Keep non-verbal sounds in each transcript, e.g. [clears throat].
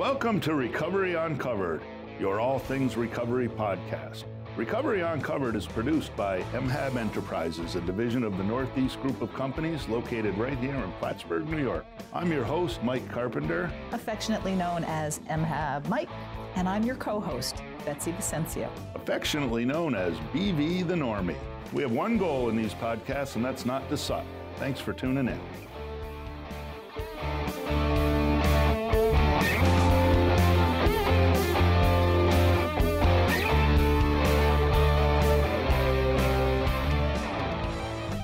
Welcome to Recovery Uncovered, your all things recovery podcast. Recovery Uncovered is produced by MHAB Enterprises, a division of the Northeast Group of Companies located right here in Plattsburgh, New York. I'm your host, Mike Carpenter. affectionately known as MHAB Mike, and I'm your co-host, Betsy Vicencio. affectionately known as BV the Normie. We have one goal in these podcasts, and that's not to suck. Thanks for tuning in.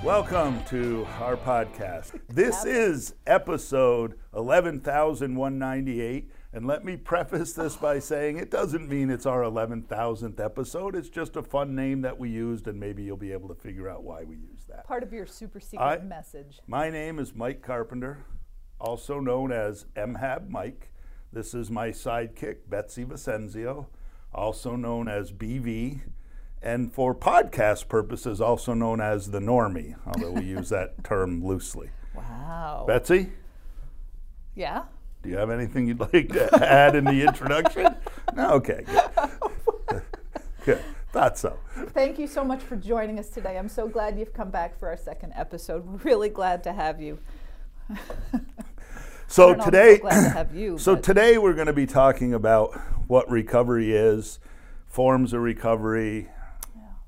Welcome to our podcast. This is episode 11,198. And let me preface this by [sighs] saying it doesn't mean it's our 11,000th episode. It's just a fun name that we used, and maybe you'll be able to figure out why we used that. Part of your super secret I- message. My name is Mike Carpenter, also known as MHAB Mike. This is my sidekick, Betsy Vicencio, also known as BV, and for podcast purposes, also known as the Normie, although we use that [laughs] term loosely. Wow. Betsy, yeah? do you have anything you'd like to add in the introduction? No? Okay, good. [laughs] good. Thought so. Thank you so much for joining us today. I'm so glad you've come back for our second episode. We're really glad to have you. So I don't know if I'm today, to have you, [coughs] so but- today we're going to be talking about what recovery is, forms of recovery,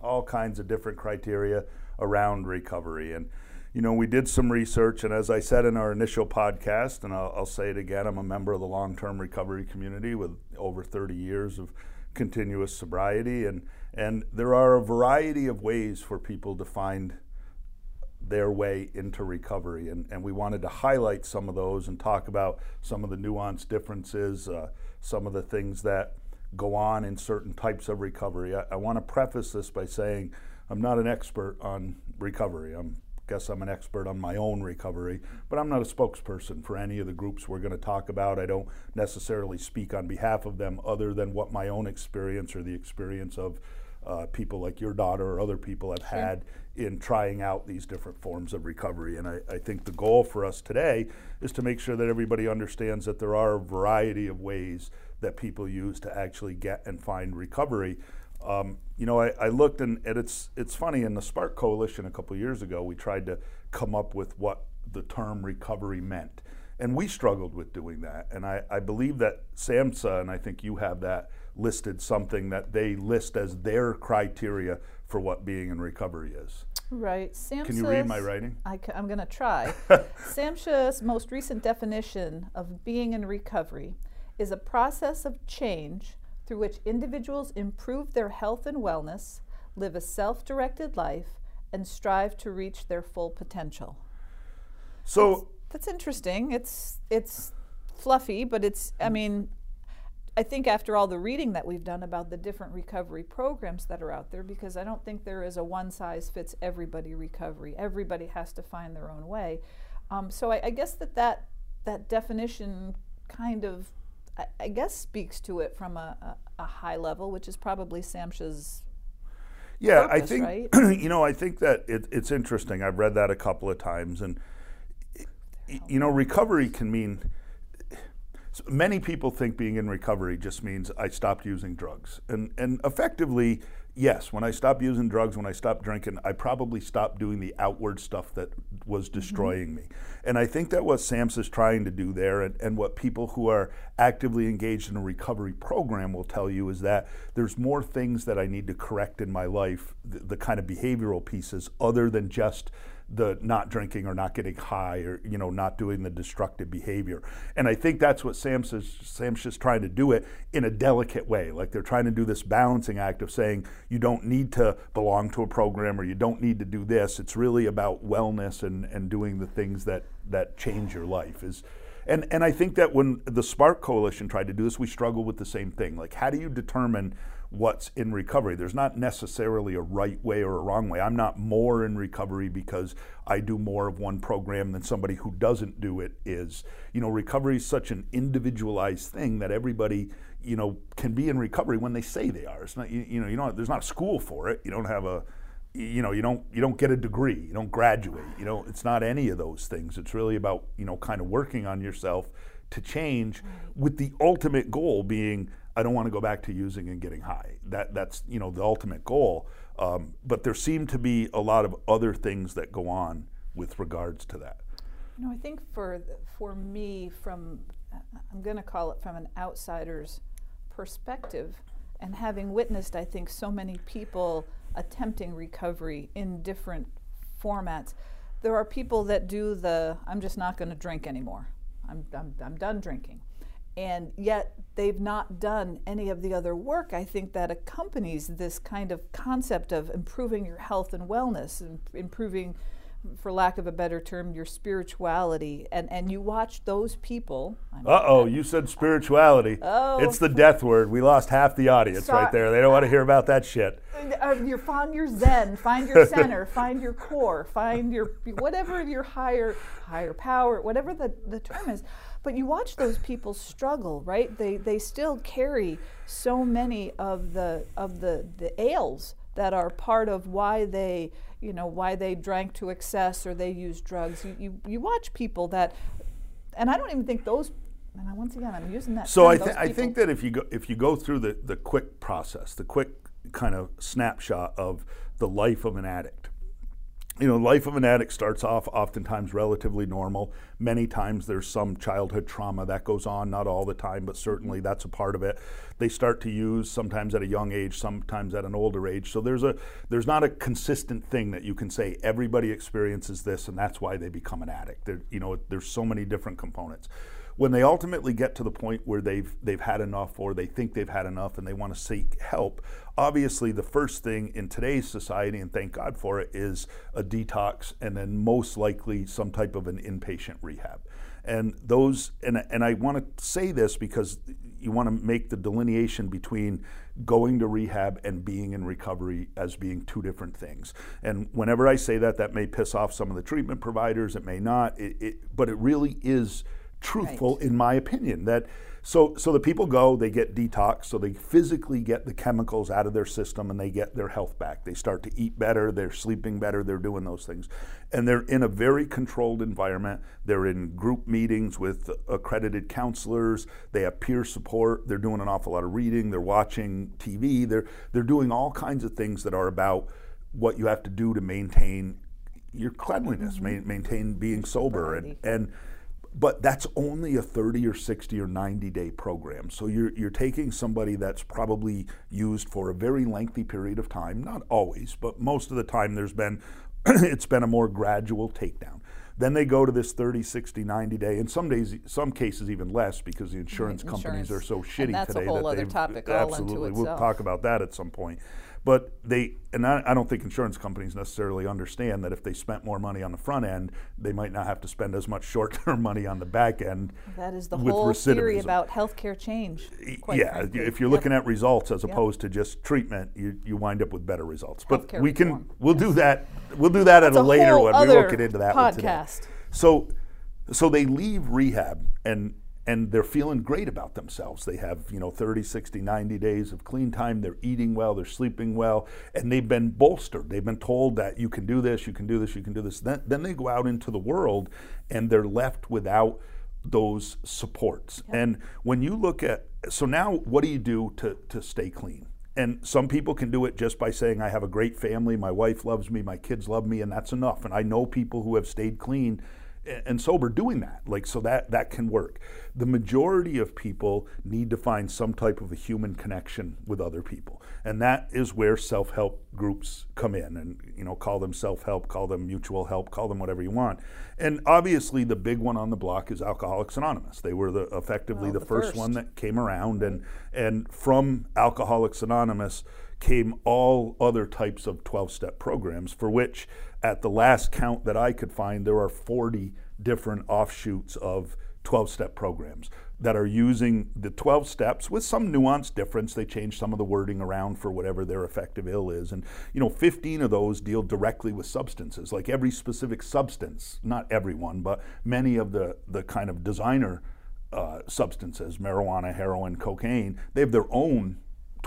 all kinds of different criteria around recovery. And you know, we did some research, and as I said in our initial podcast, and I'll, I'll say it again, I'm a member of the long-term recovery community with over 30 years of continuous sobriety, and and there are a variety of ways for people to find their way into recovery. And, and we wanted to highlight some of those and talk about some of the nuanced differences, uh, some of the things that go on in certain types of recovery. I, I want to preface this by saying I'm not an expert on recovery. I'm guess I'm an expert on my own recovery, but I'm not a spokesperson for any of the groups we're going to talk about. I don't necessarily speak on behalf of them other than what my own experience or the experience of uh, people like your daughter or other people have had in trying out these different forms of recovery. And I, I think the goal for us today is to make sure that everybody understands that there are a variety of ways that people use to actually get and find recovery. Um, you know, I, I looked and, and it's it's funny in the Spark Coalition a couple of years ago, we tried to come up with what the term recovery meant. And we struggled with doing that. And I, I believe that SAMHSA, and I think you have that listed something that they list as their criteria for what being in recovery is. Right. SAMHSA's, Can you read my writing? I am going to try. [laughs] SAMHSA's most recent definition of being in recovery is a process of change through which individuals improve their health and wellness, live a self directed life, and strive to reach their full potential. So, That's interesting. It's it's fluffy, but it's I mean I think after all the reading that we've done about the different recovery programs that are out there because I don't think there is a one size fits everybody recovery. Everybody has to find their own way. Um, so I, I guess that, that that definition kind of I, I guess speaks to it from a, a, a high level, which is probably SAMHSA's yeah, I think, right? [clears throat] you know, I think that it, it's interesting. I've read that a couple of times. And, you know, recovery can mean many people think being in recovery just means I stopped using drugs. And, and effectively, yes, when I stopped using drugs, when I stopped drinking, I probably stopped doing the outward stuff that was mm-hmm. destroying me. And I think that what SAMHSA is trying to do there, and, and what people who are actively engaged in a recovery program will tell you, is that there's more things that I need to correct in my life, the, the kind of behavioral pieces, other than just the not drinking or not getting high or you know not doing the destructive behavior. And i think that's what SAMHSA's SAMHSA's just trying to do it in a delicate way. Like they're trying to do this balancing act of saying you don't need to belong to a program or you don't need to do this. It's really about wellness and and doing the things that that change your life is and and i think that when the spark coalition tried to do this we struggled with the same thing. Like how do you determine what's in recovery. There's not necessarily a right way or a wrong way. I'm not more in recovery because I do more of one program than somebody who doesn't do it is. You know, recovery is such an individualized thing that everybody, you know, can be in recovery when they say they are. It's not you, you know, you don't there's not a school for it. You don't have a you know, you don't you don't get a degree, you don't graduate. You know, it's not any of those things. It's really about, you know, kind of working on yourself to change with the ultimate goal being I don't want to go back to using and getting high. That that's you know the ultimate goal. Um, but there seem to be a lot of other things that go on with regards to that. You know, I think for for me, from I'm going to call it from an outsider's perspective, and having witnessed, I think, so many people attempting recovery in different formats, there are people that do the I'm just not going to drink anymore. I'm, I'm, I'm done drinking. And yet they've not done any of the other work, I think, that accompanies this kind of concept of improving your health and wellness and improving for lack of a better term, your spirituality, and and you watch those people. Uh oh, you said spirituality. Oh, it's the death word. We lost half the audience Sorry. right there. They don't want to hear about that shit. Uh, you find your zen, find your center, [laughs] find your core, find your whatever your higher higher power, whatever the, the term is. But you watch those people struggle, right? They they still carry so many of the of the the ails that are part of why they you know why they drank to excess or they used drugs. You you, you watch people that, and I don't even think those. And once again, I'm using that. So term, I, th- I think that if you go if you go through the the quick process, the quick kind of snapshot of the life of an addict, you know, life of an addict starts off oftentimes relatively normal. Many times there's some childhood trauma that goes on, not all the time, but certainly that's a part of it. They start to use sometimes at a young age, sometimes at an older age. So there's a there's not a consistent thing that you can say everybody experiences this and that's why they become an addict. There, you know, there's so many different components when they ultimately get to the point where they've they've had enough or they think they've had enough and they want to seek help obviously the first thing in today's society and thank god for it is a detox and then most likely some type of an inpatient rehab and those and, and i want to say this because you want to make the delineation between going to rehab and being in recovery as being two different things. And whenever I say that, that may piss off some of the treatment providers, it may not, it, it, but it really is truthful right. in my opinion that so so the people go they get detox so they physically get the chemicals out of their system and they get their health back. They start to eat better they're sleeping better they're doing those things. And they're in a very controlled environment. They're in group meetings with accredited counselors. They have peer support. They're doing an awful lot of reading. They're watching TV they're they're doing all kinds of things that are about what you have to do to maintain your cleanliness mm-hmm. maintain being sober and and but that's only a 30 or 60 or 90 day program. So you're, you're taking somebody that's probably used for a very lengthy period of time, not always, but most of the time there's been, [clears throat] it's been a more gradual takedown. Then they go to this 30, 60, 90 day, and some days, some cases even less because the insurance, insurance. companies are so shitty and that's today. a whole that other topic. Absolutely, we'll talk about that at some point. But they, and I, I, don't think insurance companies necessarily understand that if they spent more money on the front end, they might not have to spend as much [laughs] short term money on the back end. That is the whole theory about healthcare change. yeah, frankly. if you're looking at results as opposed to just treatment, you, you wind up with better results. But we can, reform. we'll yes. do that. We'll do that That's at a, a later one. We won't get into that podcast. So, so they leave rehab and and they're feeling great about themselves. They have, you know, 30, 60, 90 days of clean time. They're eating well, they're sleeping well, and they've been bolstered. They've been told that you can do this, you can do this, you can do this. Then, then they go out into the world and they're left without those supports. And when you look at, so now what do you do to, to stay clean? And some people can do it just by saying, I have a great family, my wife loves me, my kids love me, and that's enough. And I know people who have stayed clean and sober doing that like so that that can work. The majority of people need to find some type of a human connection with other people and that is where self-help groups come in and you know call them self-help call them mutual help call them whatever you want. And obviously the big one on the block is alcoholics anonymous. They were the effectively the, the, first, first. one that came around and and from alcoholics anonymous came all other types of 12 step programs, for which, at the last count that I could find, there are 40 different offshoots of 12 step programs that are using the 12 steps with some nuanced difference. They change some of the wording around for whatever their effective ill is. And, you know, 15 of those deal directly with substances, like every specific substance, not everyone, but many of the, the kind of designer uh, substances, marijuana, heroin, cocaine, they have their own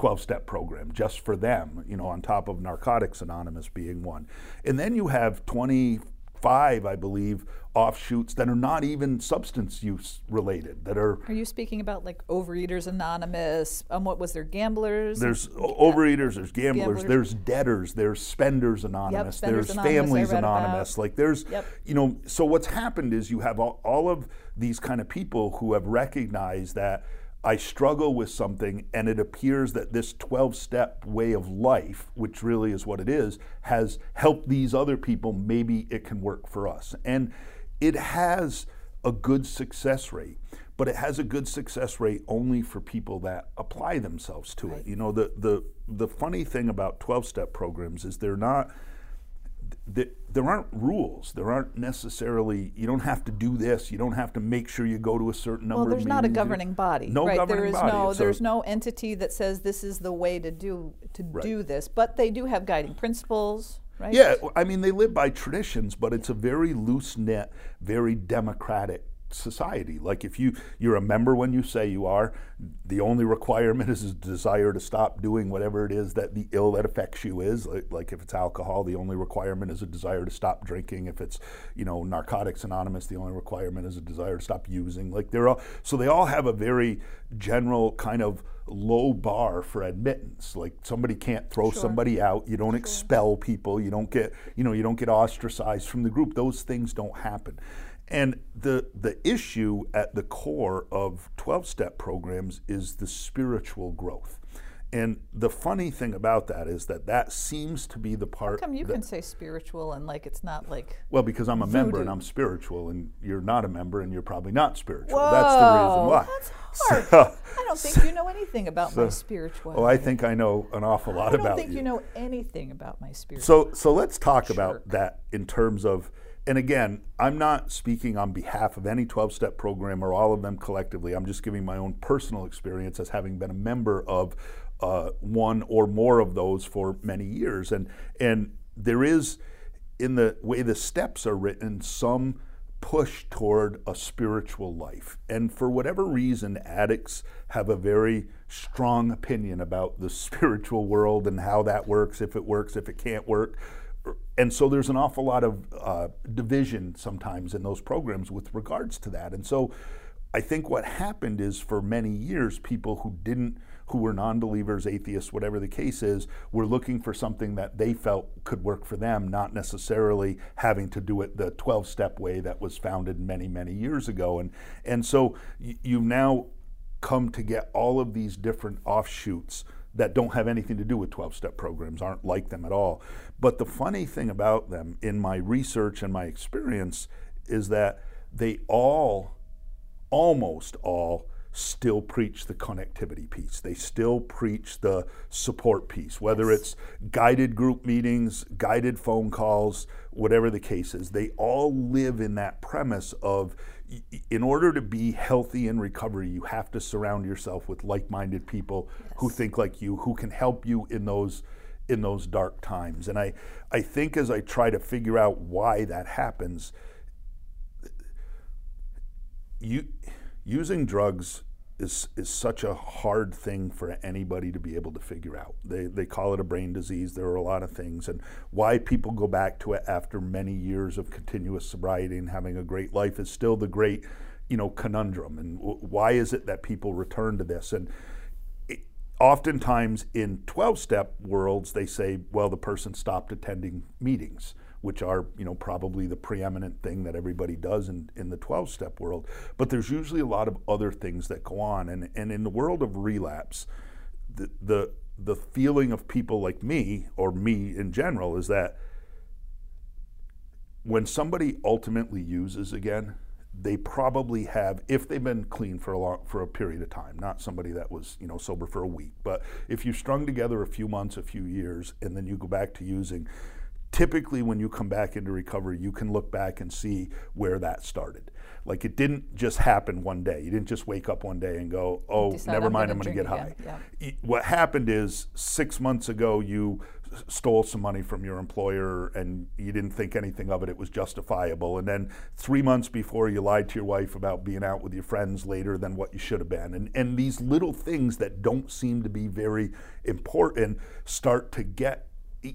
12 step program just for them, you know, on top of Narcotics Anonymous being one. And then you have 25, I believe, offshoots that are not even substance use related. That are. Are you speaking about like Overeaters Anonymous? Um, what was there? Gamblers. There's overeaters. There's gamblers, gamblers. There's debtors. There's spenders anonymous. Yep, spenders there's anonymous, families anonymous. About. Like there's, yep. you know. So what's happened is you have all, all of these kind of people who have recognized that I struggle with something, and it appears that this 12 step way of life, which really is what it is, has helped these other people. Maybe it can work for us. And it has a good success rate, but it has a good success rate only for people that apply themselves to right. it. You know, the, the, the funny thing about 12 step programs is they're not there aren't rules. There aren't necessarily. You don't have to do this. You don't have to make sure you go to a certain number. Well, there's not a governing body. No right? governing there is body. No, there's no entity that says this is the way to do to right. do this. But they do have guiding principles. Right? Yeah, I mean they live by traditions, but it's a very loose knit, very democratic society. Like if you you're a member when you say you are, the only requirement is a desire to stop doing whatever it is that the ill that affects you is. Like, like, if it's alcohol, the only requirement is a desire to stop drinking. If it's you know Narcotics Anonymous, the only requirement is a desire to stop using. Like they're all so they all have a very general kind of low bar for admittance. Like somebody can't throw sure. somebody out. You don't sure. expel people. You don't get you know you don't get ostracized from the group. Those things don't happen. And the, the issue at the core of 12 step programs is the spiritual growth. And the funny thing about that is that that seems to be the part. How come you can say spiritual and like it's not like. Well, because I'm a voodoo. member and I'm spiritual, and you're not a member and you're probably not spiritual. Whoa, that's the reason why. That's hard. [laughs] So, I don't think you know anything about so, my spirituality. Oh, I think I know an awful lot about. I don't about think you. you know anything about my spirituality. So, so let's talk Jerk. about that in terms of and again, I'm not speaking on behalf of any 12 step program or all of them collectively. I'm just giving my own personal experience as having been a member of uh, one or more of those for many years. And, and there is, in the way the steps are written, some push toward a spiritual life. And for whatever reason, addicts have a very strong opinion about the [laughs] spiritual world and how that works, if it works, if it can't work and so there's an awful lot of uh, division sometimes in those programs with regards to that. And so I think what happened is for many years, people who didn't, who were non believers, atheists, whatever the case is, were looking for something that they felt could work for them, not necessarily having to do it the 12 step way that was founded many, many years ago. And, and so you've now come to get all of these different offshoots that don't have anything to do with 12 step programs, aren't like them at all. But the funny thing about them in my research and my experience is that they all, almost all, still preach the connectivity piece. They still preach the support piece, whether yes. it's guided group meetings, guided phone calls, whatever the case is. They all live in that premise of in order to be healthy in recovery, you have to surround yourself with like-minded people yes. who think like you, who can help you in those in those dark times. And I, I think as I try to figure out why that happens, you using drugs is is such a hard thing for anybody to be able to figure out. They they call it a brain disease. There are a lot of things, and why people go back to it after many years of continuous sobriety and having a great life is still the great, you know, conundrum. And w- why is it that people return to this? And oftentimes in twelve step worlds, they say, well, the person stopped attending meetings which are you know probably the preeminent thing that everybody does in, in the 12 step world. But there's usually a lot of other things that go on. And, and in the world of relapse the, the the feeling of people like me or me in general is that when somebody ultimately uses again they probably have if they've been clean for a long for a period of time not somebody that was you know sober for a week but if you strung together a few months a few years and then you go back to using typically when you come back into recovery you can look back and see where that started like it didn't just happen one day you didn't just wake up one day and go oh Decide never I'm mind gonna i'm going to get high. Yeah. what happened is six months ago you stole some money from your employer and you didn't think anything of it it was justifiable. And then three months before you lied to your wife about being out with your friends later than what you should have been. And, and these little things that don't seem to be very important start to get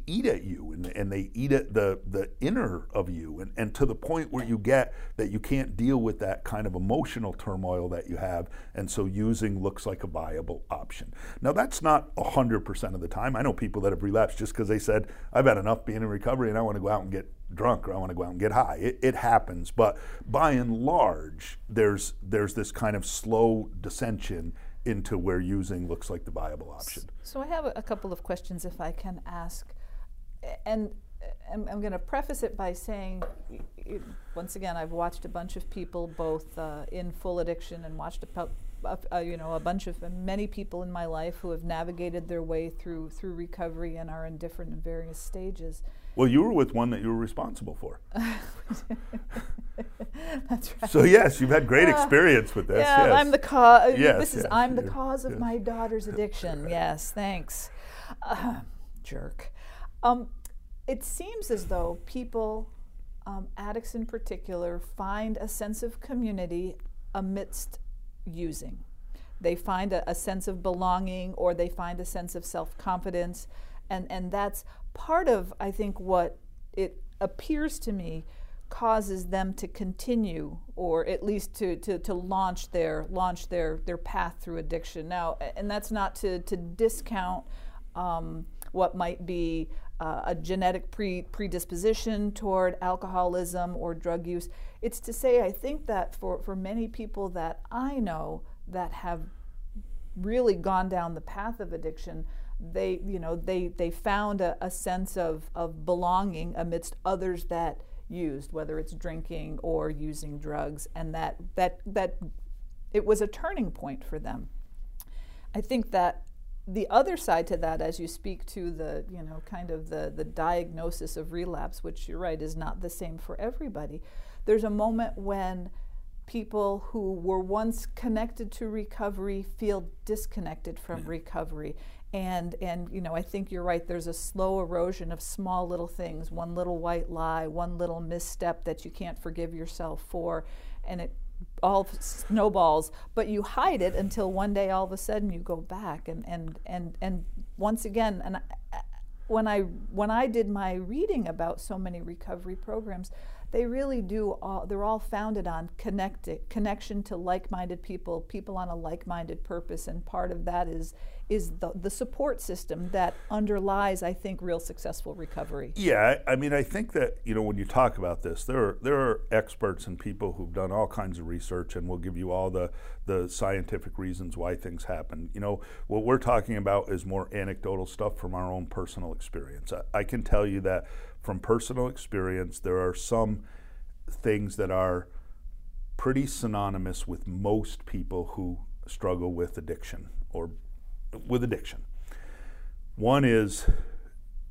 eat at you and, and they eat at the, the inner of you and, and to the point where you get that you can't deal with that kind of emotional turmoil that you have and so using looks like a viable option. Now that's not 100% of the time. I know people that have relapsed just because they said i've had enough being in recovery and i want to go out and get drunk or i want to go out and get high. It, it happens but by and large there's there's this kind of slow dissension into where using looks like the viable option. So I have a, a couple of questions if I can ask and I'm, I'm going to preface it by saying, once again, I've watched a bunch of people both uh, in full addiction and watched a, a, you know a bunch of many people in my life who have navigated their way through through recovery and are in different and various stages. Well, you were with one that you were responsible for. [laughs] That's right. So yes, you've had great uh, experience with this. Yeah, yes. I'm the cause. Yes, this is I'm the cause of yes. my daughter's addiction. yes, thanks. Uh, jerk. Um, it seems as though people, um, addicts in particular, find a sense of community amidst using. They find a, a sense of belonging or they find a sense of self confidence. And, and that's part of, I think, what it appears to me causes them to continue or at least to, to, to launch their launch their, their path through addiction. Now, and that's not to, to discount um, what might be uh, a genetic pre- predisposition toward alcoholism or drug use. It's to say, I think that for, for many people that I know that have really gone down the path of addiction, they, you know, they, they found a, a sense of, of belonging amidst others that used, whether it's drinking or using drugs, and that, that, that it was a turning point for them. I think that the other side to that, as you speak to the, you know, kind of the, the diagnosis of relapse, which you're right is not the same for everybody, there's a moment when people who were once connected to recovery feel disconnected from yeah. recovery. And, and you know I think you're right. There's a slow erosion of small little things, one little white lie, one little misstep that you can't forgive yourself for, and it all snowballs, but you hide it until one day all of a sudden you go back and and and and once again and I, when I when I did my reading about so many recovery programs, they really do all they're all founded on connected connection to like-minded people people on a like-minded purpose and part of that is is the, the support system that underlies i think real successful recovery. Yeah I, I mean i think that you know when you talk about this there are there are experts and people who've done all kinds of research and will give you all the the scientific reasons why things happen. You know what we're talking about is more anecdotal stuff from our own personal experience. I, I can tell you that from personal experience, there are some things that are pretty synonymous with most people who struggle with addiction or with addiction. One is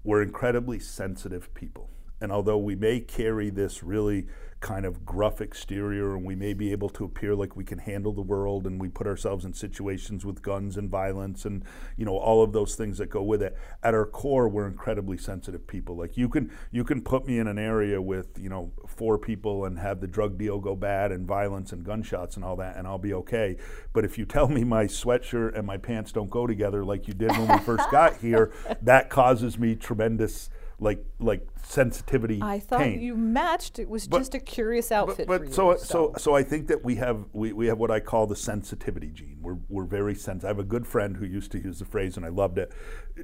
we're incredibly sensitive people. And although we may carry this really kind of gruff exterior and we may be able to appear like we can handle the world and we put ourselves in situations with guns and violence and you know all of those things that go with it. At our core we're incredibly sensitive people. Like you can you can put me in an area with you know four people and have the drug deal go bad and violence and gunshots and all that and I'll be okay. But if you tell me my sweatshirt and my pants don't go together like you did when we first got here [laughs] that causes me tremendous like like sensitivity. I thought pain. you matched. It was but, just a curious outfit. But, but so, you, so, so so I think that we have we, we have what I call the sensitivity gene. We're we're very sensitive. I have a good friend who used to use the phrase, and I loved it.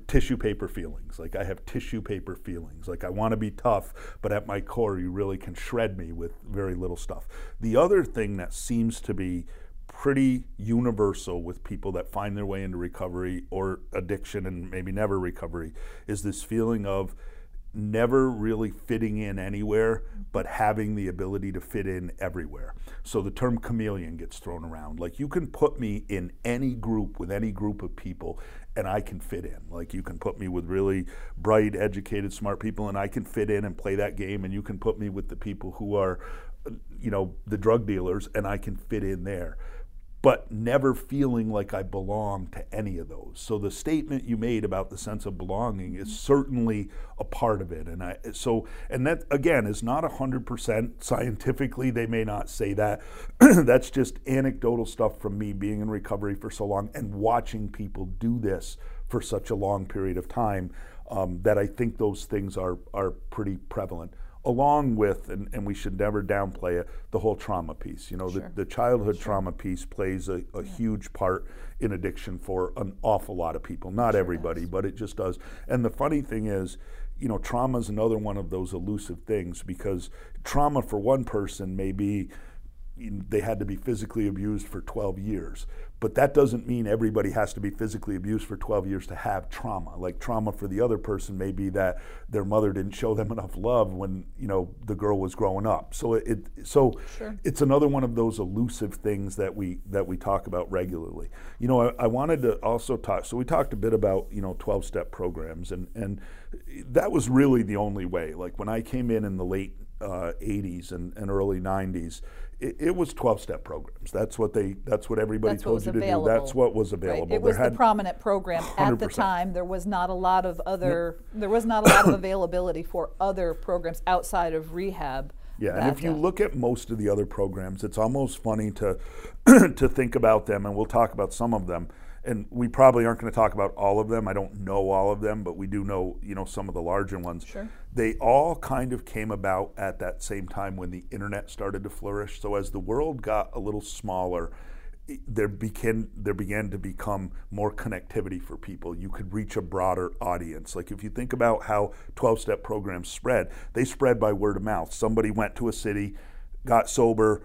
Tissue paper feelings. Like I have tissue paper feelings. Like I want to be tough, but at my core, you really can shred me with very little stuff. The other thing that seems to be pretty universal with people that find their way into recovery or addiction and maybe never recovery is this feeling of never really fitting in anywhere, but having the ability to fit in everywhere. So the term chameleon gets thrown around. Like you can put me in any group with any group of people and I can fit in. Like you can put me with really bright, educated, smart people and I can fit in and play that game and you can put me with the people who are uh, you know, the drug dealers and I can fit in there but never feeling like I belong to any of those. So the statement you made about the sense of belonging is certainly a part of it. And I so and that again is not 100% scientifically they may not say that. [clears throat] That's just anecdotal stuff from me being in recovery for so long and watching people do this for such a long period of time. um, that I think those things are are pretty prevalent. Along with, and, and we should never downplay it, the whole trauma piece. You know, Sure. the, the childhood trauma piece plays a, a huge part in addiction for an awful lot of people. Not everybody, but it just does. And the funny thing is, you know, trauma is another one of those elusive things because trauma for one person may be they had to be physically abused for 12 years. But that doesn't mean everybody has to be physically abused for 12 years to have trauma. Like trauma for the other person may be that their mother didn't show them [laughs] enough love when, you know, the girl was growing up. So it so Sure. it's another one of those elusive things that we that we talk about regularly. You know, I, I wanted to also talk so we talked a bit about, you know, 12 step programs and and that was really the only way. Like when I came in in the late uh, 80s and, and early 90s, it, it was 12-step programs. That's what they. That's what everybody That's told was you to available. do. That's what was Right. available. It was there the prominent program at the time. There was not a lot of other. There was not a lot of [coughs] availability for other programs outside of rehab. Yeah, and if you look at most of the other programs, it's almost funny to [clears throat] to think about them, and we'll talk about some of them. And we probably aren't going to talk about all of them. I don't know all of them, but we do know, you know, some of the larger ones. Sure. They all kind of came about at that same time when the internet started to flourish. So as the world got a little smaller, there began there began to become more connectivity for people. You could reach a broader audience. Like if you think about how 12-step programs spread, they spread by word of mouth. Somebody went to a city, got sober,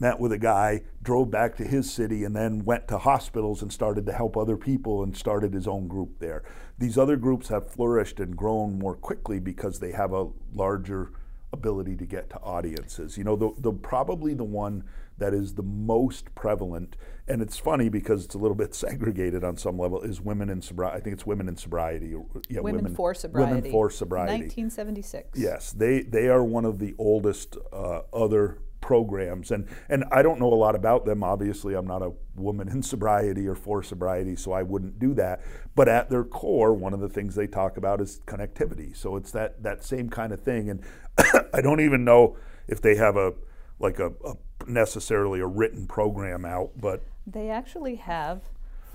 met with a guy, drove back to his city, and then went to hospitals and started to help other people and started his own group there. These other groups have flourished and grown more quickly because they have a larger ability to get to audiences. You know, the, the probably the one that is the most prevalent, and it's funny because it's a little [laughs] bit segregated on some level, is women in sobriety. I think it's women in sobriety. or- Yeah, women, for sobriety. Women for sobriety. 1976. Yes, they they are one of the oldest uh, other programs, and and I don't know a lot about them. Obviously, I'm not a woman in sobriety or for sobriety, so I wouldn't do that. But at their core, one of the things they talk about is connectivity. So it's that that same kind of thing, and [coughs] I don't even know if they have a like a, a necessarily a written program out, but They actually have.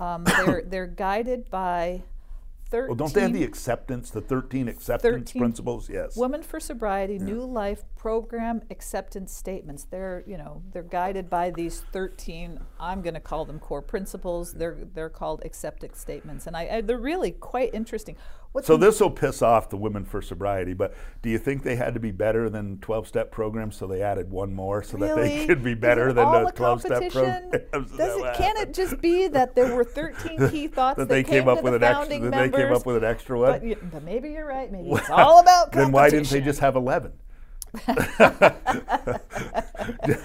Um, [coughs] they're they're guided by 13. well, don't they have the acceptance, the 13 acceptance 13 principles? Yes. Women for Sobriety New Life Program Acceptance Statements. They're you know they're guided by these 13. I'm going to call them core principles. They're they're called acceptance statements, and I, I they're really quite interesting. What's So this will piss off the women for sobriety, but do you think they had to be better than 12-step programs, so they added one more so that they could be better than the 12-step competition? programs? [laughs] Does it, can it just be that there were 13 key [laughs] thoughts that that, they came to up with an extra? That members? they came up with an extra one. But, but maybe you're right. Maybe it's all about competition. then why didn't they just have 11? [laughs]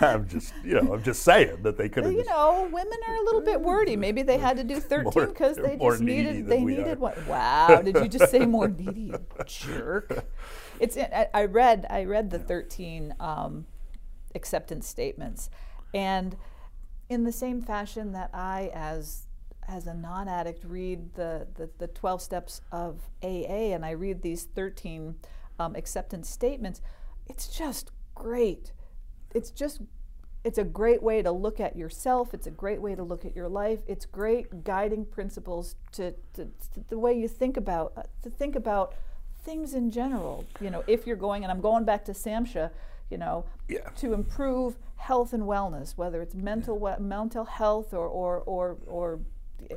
I'm just, you know, I'm just saying that they could have. you know, women are a little bit wordy. Maybe they had to do [laughs] 13 because they just needed they needed are. one. Wow, did you just say more [laughs] needy, jerk? It's I, I read I read the 13 um, acceptance statements, and in the same fashion that I as as a non-addict read the, the, the 12 steps of AA and I read these 13 um, acceptance statements, it's just great. It's just it's a great way to look at yourself. It's a great way to look at your life. It's great guiding principles to, to, to the way you think about uh, to think about things in general. You know, if you're going, and I'm going back to SAMHSA, you know, Yeah. to improve health and wellness, whether it's mental we- mental health or or or, or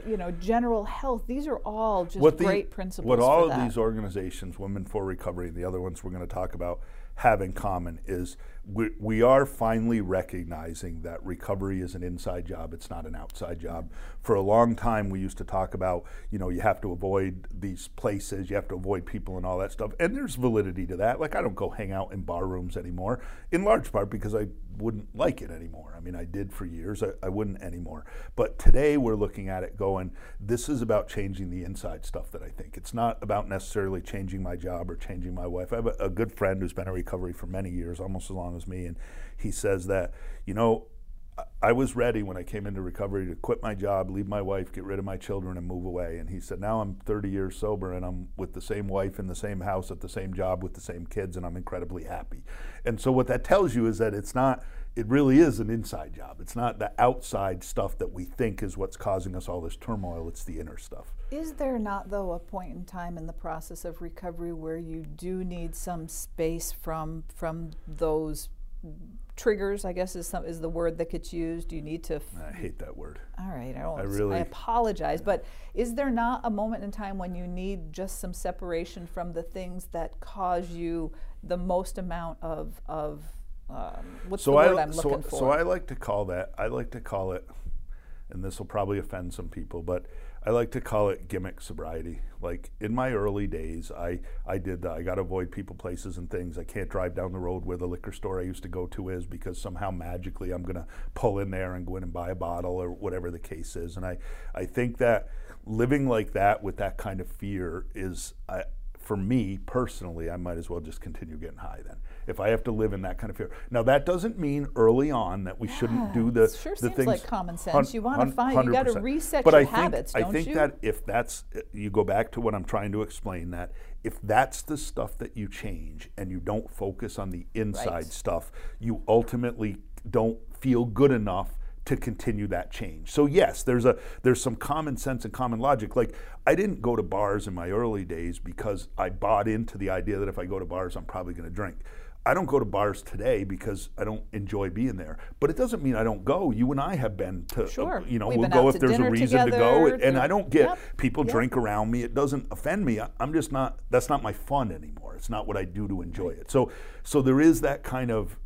you know general health. These are all just what the- great principles. What all of that. these organizations, Women for Recovery, and the other ones we're going to talk about, have in common is we, we are finally recognizing that recovery is an inside job, it's not an outside job. For a long time, we used to talk about, you know, you have to avoid these places, you have to avoid people and all that stuff. And there's validity to that. Like, I don't go hang out in bar rooms anymore, in large part because I wouldn't like it anymore. I mean, I did for years, I, I wouldn't anymore. But today we're looking at it going, this is about changing the inside stuff that I think. It's not about necessarily changing my job or changing my wife. I have a, a good friend who's been in recovery for many years, almost as long as me, and he says that, you know, I was ready when I came into recovery to quit my job, leave my wife, get rid of my children, and move away. And he said, Now I'm 30 years sober and I'm with the same wife in the same house at the same job with the same kids, and I'm incredibly happy. And so, what that tells you is that it's not it really is an inside job. It's not the outside stuff that we think is what's causing us all this turmoil. It's the inner stuff. Is there not, though, a point in time in the process of recovery where you do need some space from from those triggers? I guess is some, is the word that gets used. You need to. F- I hate that word. All right, I don't. I really- I apologize, but is there not a moment in time when you need just some separation from the things that cause you the most amount of of um, what's the word I I'm so, looking for? so I like to call that. I like to call it, and this will probably offend some people, but I like to call it gimmick sobriety. Like in my early days, I I did. I got to avoid people, places, and things. I can't drive down the road where the liquor store I used to go to is because somehow magically I'm going to pull in there and go in and buy a bottle or whatever the case is. And I I think that living like that with that kind of fear is. I, for me personally, I might as well just continue getting high then. If I have to live in that kind of fear. Now that doesn't mean early on that we shouldn't do the sure the seems things. like common sense. hun- You wanna hun- find- you gotta 100%. reset but your I think, habits, I think you? that if that's you go back to what I'm trying to explain that if that's the stuff that you change and you don't focus on the inside Right. stuff, you ultimately don't feel good enough to continue that change. So yes, there's a there's some common sense and common logic. Like I didn't go to bars in my early days because I bought into the idea that if I go to bars I'm probably going to drink. I don't go to bars today because I don't enjoy being there. But it doesn't mean I don't go. You and I have been to, uh, Sure. you know, We've we'll go if there's a reason to go. together, And I don't get Yep, people yep. drink around me. It doesn't offend me. I- I'm just not. That's not my fun anymore. It's not what I do to enjoy it. So, so there is that kind of.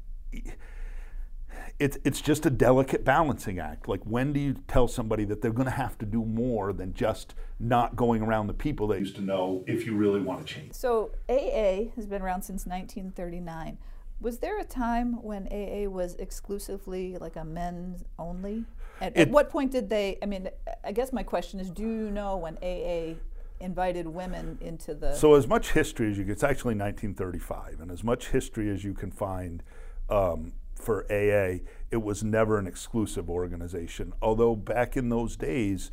It's it's just a delicate balancing act. Like when do you tell somebody that they're going to have to do more than just not going around the people they used to know if you really want to change. So AA has been around since 1939. Was there a time when AA was exclusively like a men's only? At, at what point did they? I mean, I guess my question is, do you know when AA invited women into the? So as much history as you get, it's actually 1935, and as much history as you can find um, for AA, it was never an exclusive organization. Although back in those days,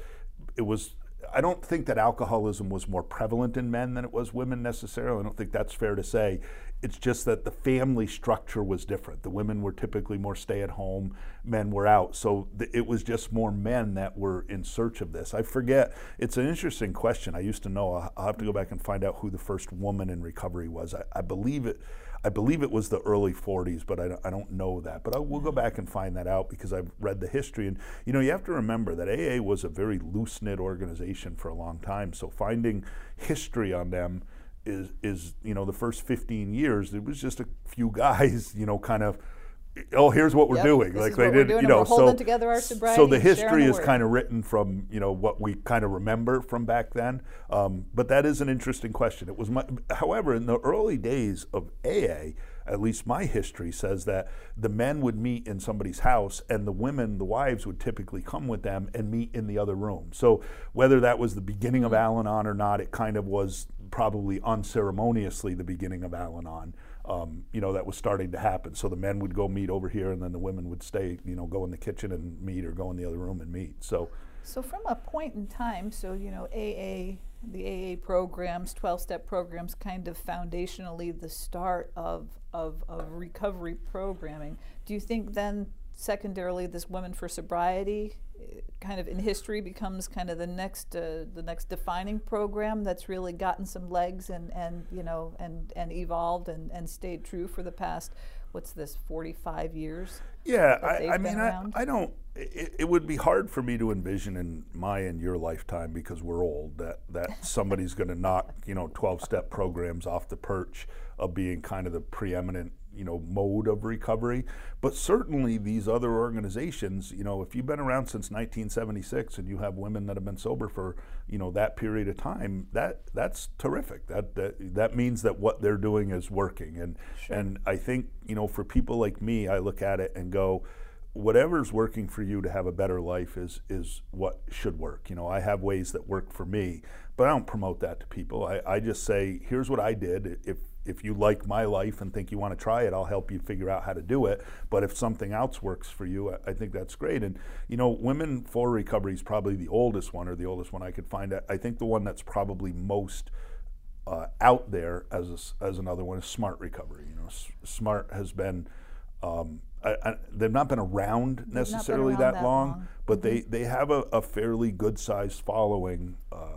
it was. I don't think that alcoholism was more prevalent in men than it was women necessarily. I don't think that's fair to say. It's just that the family structure was different. The women were typically more stay at home, men were out. So th- it was just more men that were in search of this. I forget. It's an interesting question. I used to know. I'll- have to go back and find out who the first woman in recovery was. I, I believe it. I believe it was the early 40s, but I don't, I don't know that. But I, we'll go back and find that out because I've read the history. And you know, you have to remember that AA was a very loose knit organization for a long time. So finding history on them is is you know the first 15 years it was just a few guys [laughs] you know kind of oh here's what we're Yep, doing. like they did you know so together our so the history the is word. kind of written from you know what we kind of remember from back then. Um, but that is an interesting question. It was my, however in the early days of AA at least my history says that the men would meet in somebody's house and the women the wives would typically come with them and meet in the other room. So whether that was the beginning of Al-Anon or not it kind of was probably unceremoniously the beginning of Al-Anon um, you know, that was starting to happen. So the men would go meet over here, and then the women would stay, you know, go in the kitchen and meet, or go in the other room and meet. So, So from a point in time, so you know, AA, the AA programs, twelve-step programs, kind of foundationally the start of, of of recovery programming. Do you think then, secondarily, this Women for Sobriety, kind of in history, becomes kind of the next uh, the next defining program that's really gotten some legs and and you know and and evolved and and stayed true for the past, what's this, forty-five years? yeah, I, I mean, I. I don't. It, it would be hard for me to envision in my and your lifetime because we're old that that [laughs] somebody's going to knock you know twelve step programs off the perch of being kind of the preeminent you know mode of recovery. But certainly these other organizations, you know, if you've been around since 1976 and you have women that have been sober for you know that period of time, that that's terrific. That that that means that what they're doing is working. And and I think you know for people like me, I look at it and go whatever's working for you to have a better life is is what should work. You know, I have ways that work for me, but I don't promote that to people. I, I just say, here's what I did. If if you like my life and think you want to try it, I'll help you figure out how to do it. But if something else works for you, I, I think that's great. And you know, Women for Recovery is probably the oldest one or the oldest one I could find. I think the one that's probably most uh, out there as a as another one is Smart Recovery. You know, S- Smart has been. Um, I, I, they've not been around necessarily around that, that long, long. Mm-hmm. but they, they have a, a fairly good sized following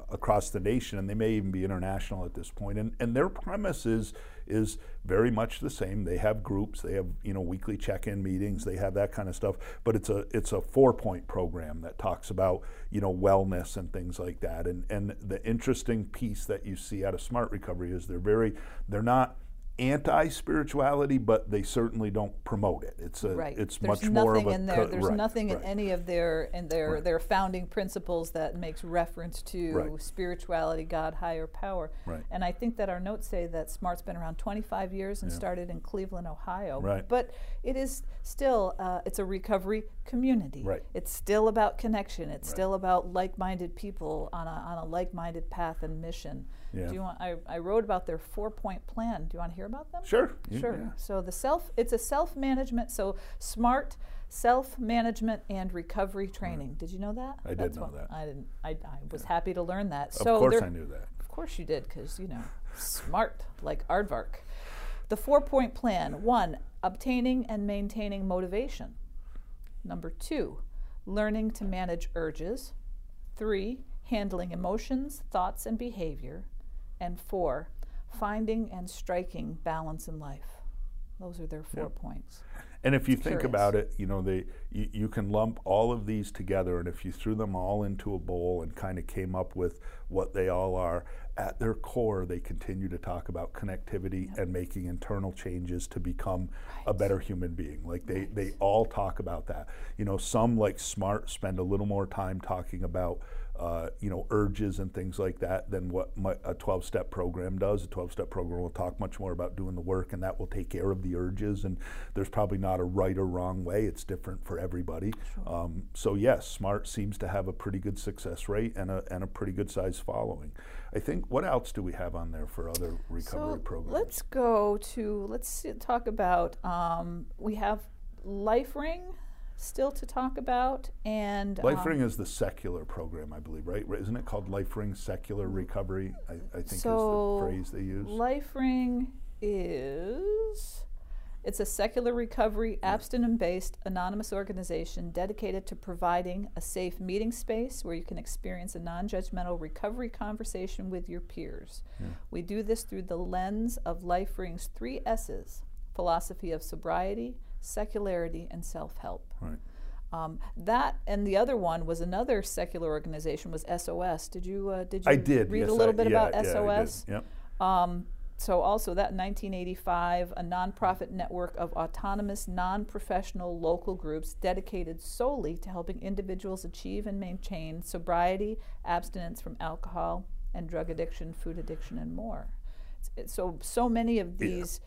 across the nation, and they may even be international at this point. And, and their premise is, is very much the same. They have groups, they have you know weekly check-in meetings, they have that kind of stuff. But it's a it's a four-point program that talks about you know wellness and things like that. And and the interesting piece that you see out of Smart Recovery is they're very they're not anti spirituality, but they certainly don't promote it. It's a Right. it's There's much more of nothing a in there. There's right, nothing in any of their in their Right. their founding principles that makes reference to Right. spirituality, God, higher power. Right. And I think that our notes say that Smart's been around 25 years and Yeah. started in Cleveland, Ohio. Right. But it is still uh, it's a recovery community. Right. It's still about connection. It's Right. still about like-minded people on a on a like-minded path and mission. Yeah. Do you want? I, I wrote about their four-point plan. Do you want to hear about them? Sure. Sure. yeah. So the self, it's a self-management. So smart self-management and recovery mm-hmm. training. Did you know that? I did know that. I didn't. I, I was happy to learn that. Of so course I knew that. Of course you did, because you know, smart like aardvark. The four-point plan: one, obtaining and maintaining motivation. Number two, learning to manage urges. Three, handling emotions, thoughts, and behavior. And four, finding and striking balance in life. Those are their four Yep. points. And if you It's think curious. about it, you know, they you, you can lump all of these together, and if you threw them all into a bowl and kind of came up with what they all are, at their core, they continue to talk about connectivity and making internal changes to become a better human being. Like they they all talk about that. You know, some like smart spend a little more time talking about. Uh, you know, urges and things like that than what my, a 12 step program does. A 12 step program will talk much more about doing the work, and that will take care of the urges. And there's probably not a right or wrong way, it's different for everybody. Um, so, yes, SMART seems to have a pretty good success rate and a, and a pretty good size following. I think, what else do we have on there for other recovery so programs? let's go to let's talk about. Um, we have LifeRing still to talk about, and Life um, Ring is the secular program, I believe, right? Isn't it called Life Ring Secular Recovery? I, I think So, is the phrase they use. LifeRing is it's a secular recovery, abstinent-based, anonymous organization dedicated to providing a safe meeting space where you can experience a non-judgmental recovery conversation with your peers. Yeah. We do this through the lens of LifeRing's three S's: philosophy of sobriety, secularity, and self-help. Right. Um, that and the other one was another secular organization was SOS. Did you uh, did you I did. read yes, a little I, bit yeah, about yeah. SOS? Yep. Um, so also that in 1985, a nonprofit network of autonomous, non-professional local groups dedicated solely to helping individuals achieve and maintain sobriety, abstinence from alcohol and drug addiction, food addiction, and more. It's- it's so so many of Yeah.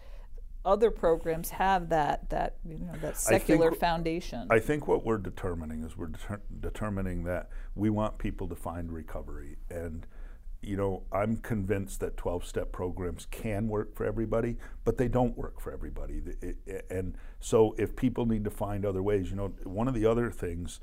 Other programs have that that you know that secular foundation. I think what we're determining is we're deter- determining that we want people to find recovery. And, you know, I'm convinced that 12 step programs can work for everybody, but they don't work for everybody. The- it- it- and so if people need to find other ways, you know, one of the other things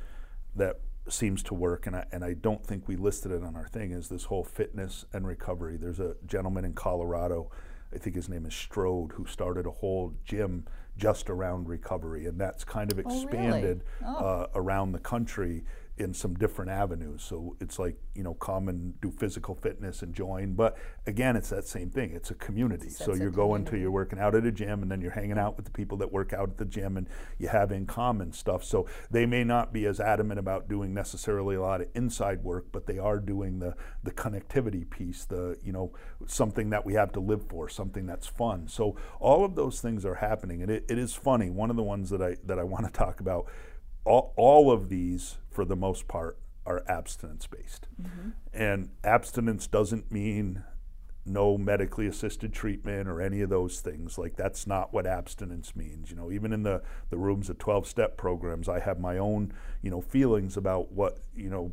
that seems to work, and I, and I don't think we listed it on our thing, is this whole fitness and recovery. There's a gentleman in Colorado, I think his name is Strode, who started a whole gym just around recovery, and that's kind of Oh, really? expanded Oh. uh, around the country in some different avenues. So it's like, you know, come and do physical fitness and join. But again, it's that same thing. It's a community. It's so you're going to, you're working out at a gym and then you're hanging out with the people that work out at the gym and you have in common stuff. So they may not be as adamant about doing necessarily a lot of inside work, but they are doing the, the connectivity piece, the, you know, something that we have to live for, something that's fun. So all of those things are happening. And it, it is funny. One of the ones that I, that I want to talk about all, all of these, for the most part, are abstinence based. Mm-hmm. And abstinence doesn't mean no medically assisted treatment or any of those things. Like, that's not what abstinence means. You know, even in the, the rooms of 12 step programs, I have my own, you know, feelings about what, you know,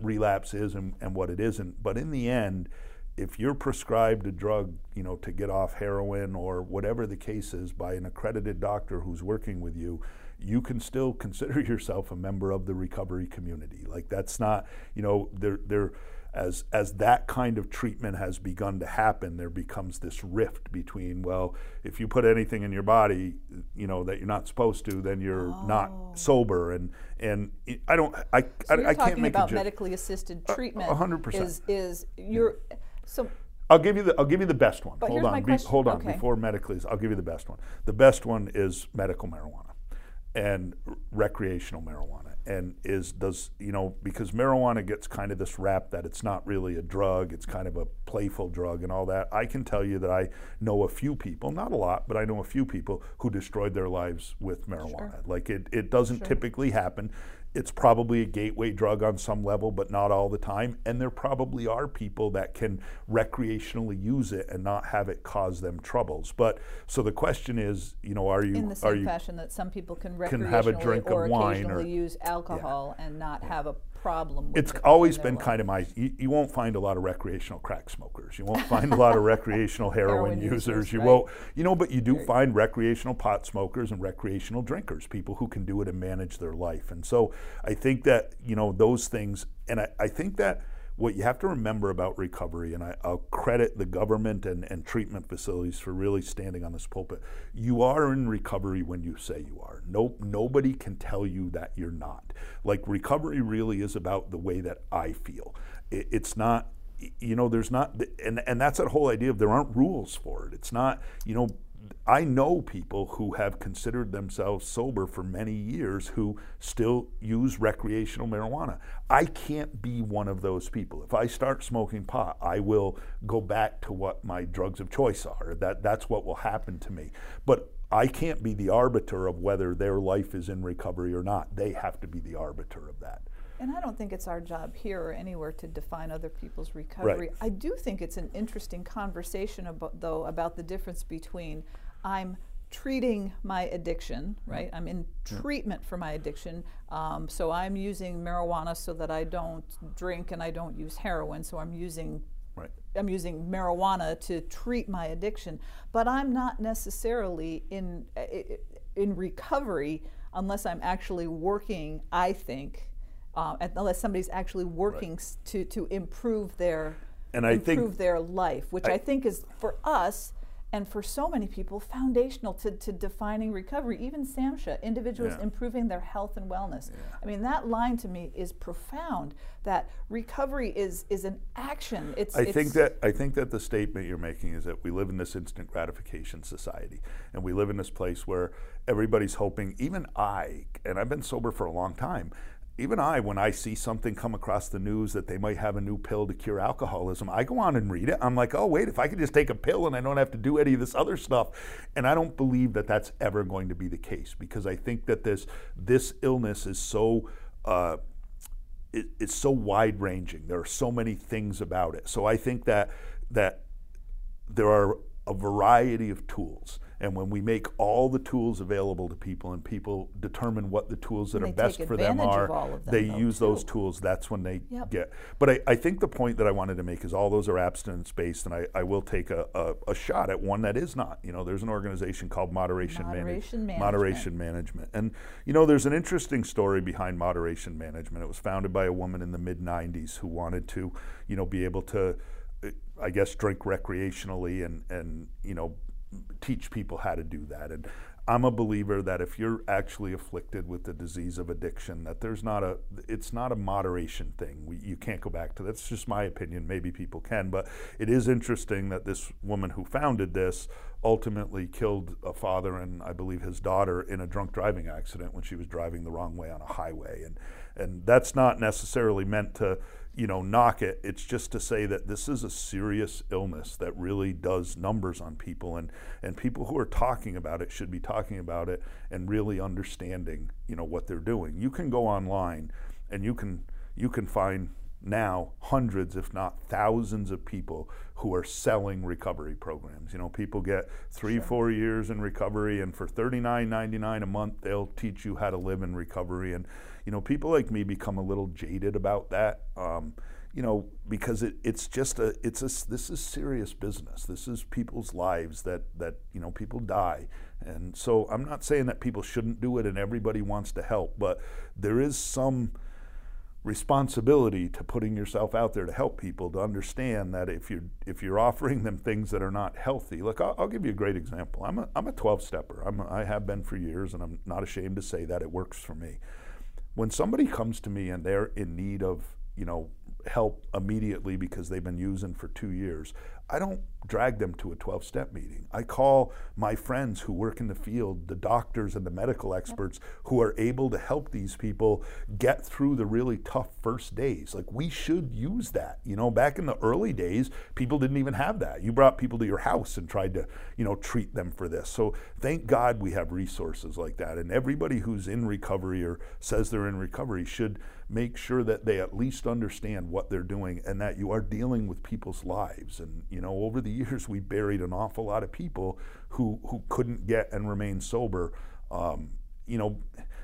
relapse is and, and what it isn't. But in the end, if you're prescribed a drug, you know, to get off heroin or whatever the case is by an accredited doctor who's working with you, you can still consider [laughs] yourself a member of the recovery community. Like that's not, you know, there there as as that kind of treatment has begun to happen, there becomes this rift between well, if you put anything in your body, you know that you're not supposed to, then you're oh. not sober, and and I don't I so I, you're I can't make about medically assisted treatment. hundred percent is is you're so. I'll give you the I'll give you the best one. But hold on, Be, hold on. Okay. Before medically, I'll give you the best one. The best one is medical marijuana and recreational marijuana and is does you know because marijuana gets kind of this rap that it's not really a drug it's kind of a playful drug and all that i can tell you that i know a few people not a lot but i know a few people who destroyed their lives with marijuana sure. like it, it doesn't sure. typically happen it's probably a gateway drug on some level, but not all the time. And there probably are people that can recreationally use it and not have it cause them troubles. But so the question is, you know, are you in the same are you, fashion that some people can recreationally can have a drink or of wine or, use alcohol yeah. and not have a problem. it's it always been kind of my. You, you, won't find a lot of recreational crack smokers. You won't find a lot of [laughs] recreational heroin, heroin users. users. You right. won't. You know, but you do find recreational pot smokers and recreational drinkers, people who can do it and manage their life. And so I think that you know those things, and I, I think that what you have to remember about recovery, and I, will credit the government and, and treatment facilities for really standing on this pulpit. You are in recovery when you say you are. No, nobody can tell you that you're not. Like recovery really is about the way that I feel. It, it's not you know there's not and and that's that whole idea of there aren't rules for it it's not you know I know people who have considered themselves sober for many years who still use recreational marijuana. I can't be one of those people. If I start smoking pot, I will go back to what my drugs of choice are. That that's what will happen to me. But I can't be the arbiter of whether their life is in recovery or not. They have to be the arbiter of that. And I don't think it's our job here or anywhere to define other people's recovery. Right. I do think it's an interesting conversation about, though about the difference between I'm treating my addiction, right? I'm in treatment for my addiction. Um, so I'm using marijuana so that I don't drink and I don't use heroin. So I'm using right. I'm using marijuana to treat my addiction, but I'm not necessarily in in recovery unless I'm actually working. I think uh, unless somebody's actually working right. to, to improve their and I improve their life, which I, I, think is for us and for so many people foundational to, to defining recovery. Even SAMHSA, individuals yeah. improving their health and wellness. Yeah. I mean, that line to me is profound. That recovery is is an action. It's. I it's think that I think that the statement you're making is that we live in this instant gratification society, and we live in this place where everybody's hoping. Even I, and I've been sober for a long time even I, when I see something come across the news that they might have a new pill to cure alcoholism, I go on and read it. I'm like, oh, wait, if I could just take a pill and I don't have to do any of this other stuff. And I don't believe that that's ever going to be the case because I think that this, this illness is so. Uh, it, it's so wide ranging. There are so many things about it. So I think that that there are a variety of tools. And when we make all the tools available to people and people determine what the tools that And are best for them are, them, they though, use those tools. That's when they Yep. get. But I, I think the point that I wanted to make is all those are abstinence based, and I, I will take a, a, a shot at one that is not. You know, there's an organization called Moderation, Manage- Moderation Management. Moderation Management. And, you know, there's an interesting story behind Moderation Management. It was founded by a woman in the mid 90s who wanted to, you know, be able to. I guess drink recreationally and, and you know teach people how to do that. And I'm a believer that if you're actually afflicted with the disease of addiction, that there's not a, it's not a moderation thing. We, you can't go back to that's just my opinion. Maybe people can, but it is interesting that this woman who founded this ultimately killed a father and I believe his daughter in a drunk driving accident when she was driving the wrong way on a highway. And and that's not necessarily meant to you know, knock it. It's just to say that this is a serious illness that really does numbers on people, and and people who are talking about it should be talking about it and really understanding, you know, what they're doing. You can go online, and you can you can find now hundreds, if not thousands, of people who are selling recovery programs. You know, people get three, Sure. four years in recovery, and for $39.99 a month, they'll teach you how to live in recovery. And you know, people like me become a little jaded about that. Um, you know, because it, it's just a, it's a, this is serious business. This is people's lives that, that, you know, people die. And so I'm not saying that people shouldn't do it and everybody wants to help, but there is some, responsibility to putting yourself out there to help people to understand that if you're if you're offering them things that are not healthy look i'll, I'll give you a great example i'm a, I'm a 12 stepper I'm a, i have been for years and i'm not ashamed to say that it works for me when somebody comes to me and they're in need of you know help immediately because they've been using for two years. I don't drag them to a 12 step meeting. I call my friends who work in the field, the doctors and the medical experts who are able to help these people get through the really tough first days. Like we should use that. You know, back in the early days, people didn't even have that. You brought people to your house and tried to, you know, treat them for this. So thank God we have resources like that. And everybody who's in recovery or says they're in recovery should make sure that they at least understand what they're doing and that you are dealing with people's lives. And you know, over the years, we buried an awful lot of people who who couldn't get and remain sober. Um, you know,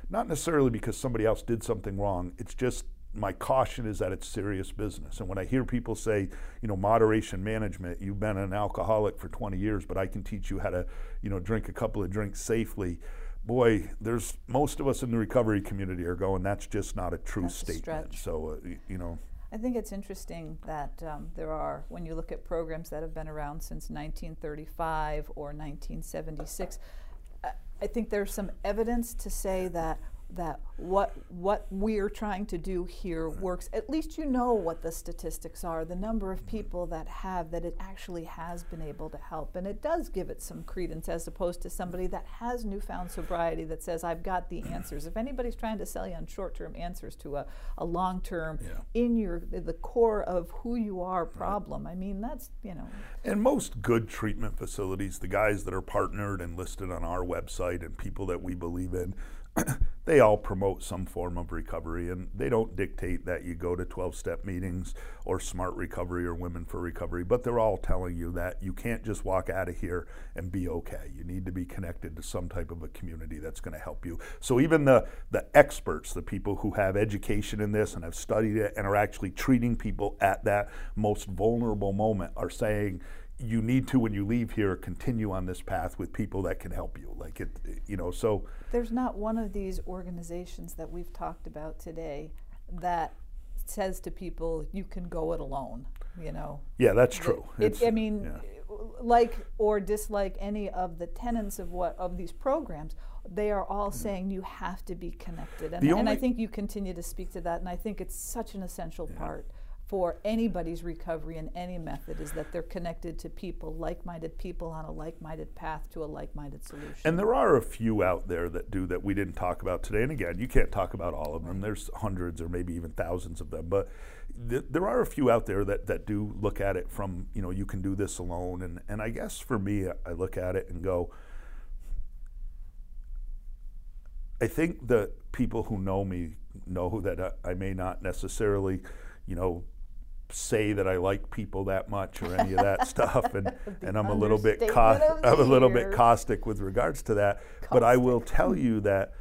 not necessarily because somebody else did something wrong. It's just my caution is that it's serious business. And when I hear people say, you know, moderation management, you've been an alcoholic for 20 years, but I can teach you how to, you know, drink a couple of drinks safely boy, there's most of us in the recovery community are going. That's just not a true That's statement. A so uh, you know. I think it's interesting that um, there are, when you look at programs that have been around since 1935 or 1976, I think there's some evidence to say that that what what we're trying to do here works. At least you know what the statistics are the number of mm-hmm. people that have that it actually has been able to help. And it does give it some credence as opposed to somebody that has newfound sobriety that says i've got the answers. If anybody's trying to sell you on short-term answers to a, a long-term yeah. in your the core of who you are problem right. i mean that's you know. And most good treatment facilities the guys that are partnered and listed on our website and people that we believe in [clears throat] they all promote some form of recovery and they don't dictate that you go to 12 step meetings or smart recovery or women for recovery but they're all telling you that you can't just walk out of here and be okay. You need to be connected to some type of a community that's going to help you. So even the the experts the people who have education in this and have studied it and are actually treating people at that most vulnerable moment are saying you need to when you leave here continue on this path with people that can help you like it you know so there's not one of these organizations that we've talked about today that says to people you can go it alone you know yeah that's true it, i mean yeah. like or dislike any of the tenets of what of these programs they are all mm-hmm. saying you have to be connected and, and, i think you continue to speak to that and i think it's such an essential yeah. part for anybody's recovery in any method is that they're connected to people, like minded people on a like minded path to a like minded solution. And there are a few out there that do that we didn't talk about today. And again, you can't talk about all of them, there's hundreds or maybe even thousands of them. But th- there are a few out there that, that do look at it from, you know, you can do this alone. And, and I guess for me, I look at it and go, I think the people who know me know that I, I may not necessarily, you know, say that I like people that much or any of that [laughs] stuff, and, [laughs] and I'm a little bit I'm a little bit caustic with regards to that. Caustic. But I will tell you that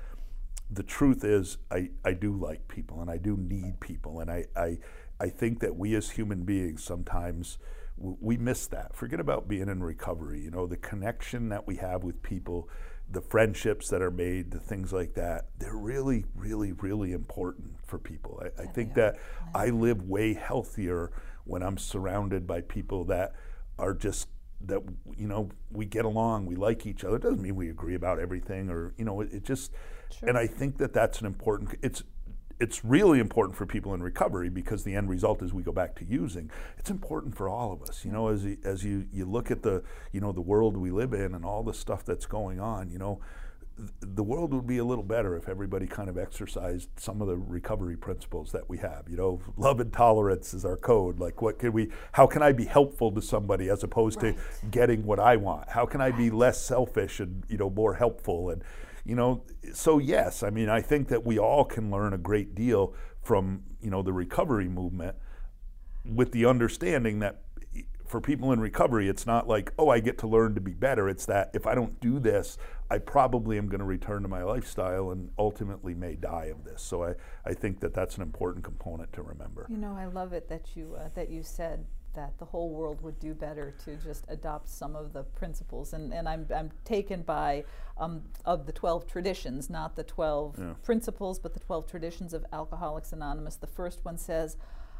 the truth is I, I do like people and I do need people, and I, I I think that we as human beings sometimes we miss that. Forget about being in recovery. You know the connection that we have with people the friendships that are made, the things like that, they're really, really, really important for people. I, I oh, think that I live way healthier when I'm surrounded by people that are just that you know we get along, we like each other. It doesn't mean we agree about everything, or you know, it, it just. Sure. And I think that that's an important. It's it's really important for people in recovery because the end result is we go back to using. It's important for all of us, you know, as you, as you, you look at the you know the world we live in and all the stuff that's going on, you know, the world would be a little better if everybody kind of exercised some of the recovery principles that we have. You know, love and tolerance is our code. Like, what can we? How can I be helpful to somebody as opposed right. to getting what I want? How can I be less selfish and you know more helpful and you know, so yes, I mean, I think that we all can learn a great deal from, you know, the recovery movement with the understanding that for people in recovery, it's not like, oh, I get to learn to be better. It's that if I don't do this, I probably am going to return to my lifestyle and ultimately may die of this. So I, I think that that's an important component to remember. You know, I love it that you uh, that you said that the whole world would do better to just adopt some of the principles. And, and I'm, I'm taken by um, of the 12 traditions, not the 12 yeah. principles, but the 12 traditions of Alcoholics Anonymous. The first one says,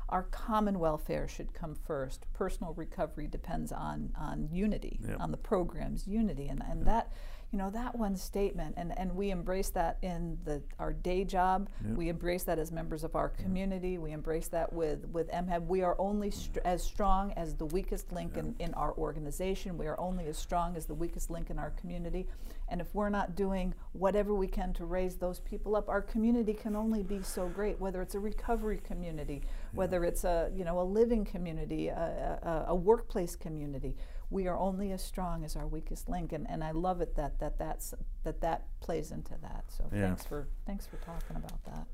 our common welfare should come first. Personal recovery depends on, on unity, yep. on the program's unity. And, and that you know that one statement and, and we embrace that in the our day job. Yep. we embrace that as members of our community. We embrace that with with MHAB we are only st- as strong as the weakest link yep. in, in our organization. We are only as strong as the weakest link in our community. And if we're not doing whatever we can to raise those people up our community can only be so great whether it's a recovery community whether it's a you know a living community a, a, a workplace community we are only as strong as our weakest link. And, and I love it that that that's that that plays into that. So yeah. thanks for thanks for talking about that.